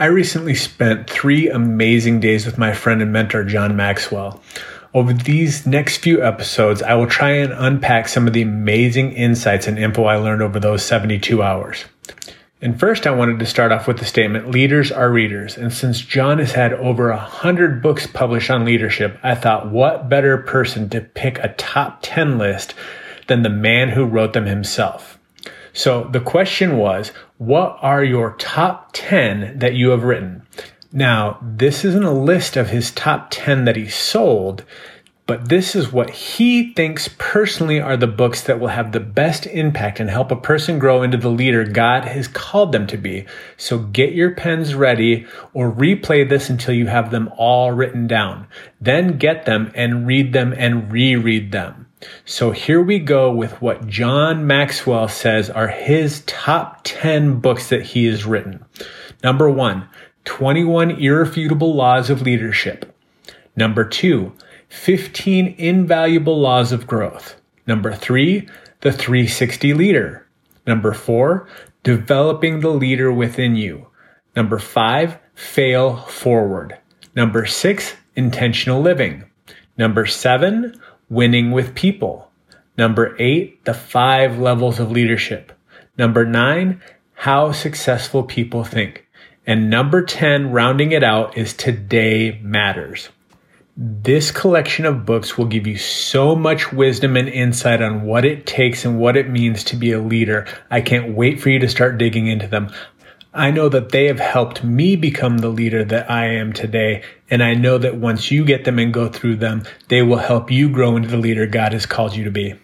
I recently spent three amazing days with my friend and mentor, John Maxwell. Over these next few episodes, I will try and unpack some of the amazing insights and info I learned over those 72 hours. And first, I wanted to start off with the statement leaders are readers. And since John has had over a hundred books published on leadership, I thought what better person to pick a top 10 list than the man who wrote them himself. So the question was, what are your top 10 that you have written? Now, this isn't a list of his top 10 that he sold, but this is what he thinks personally are the books that will have the best impact and help a person grow into the leader God has called them to be. So get your pens ready or replay this until you have them all written down. Then get them and read them and reread them. So here we go with what John Maxwell says are his top 10 books that he has written. Number one, 21 Irrefutable Laws of Leadership. Number two, 15 Invaluable Laws of Growth. Number three, The 360 Leader. Number four, Developing the Leader Within You. Number five, Fail Forward. Number six, Intentional Living. Number seven, winning with people. Number eight, the five levels of leadership. Number nine, how successful people think. And number 10, rounding it out, is Today Matters. This collection of books will give you so much wisdom and insight on what it takes and what it means to be a leader. I can't wait for you to start digging into them. I know that they have helped me become the leader that I am today. And I know that once you get them and go through them, they will help you grow into the leader God has called you to be.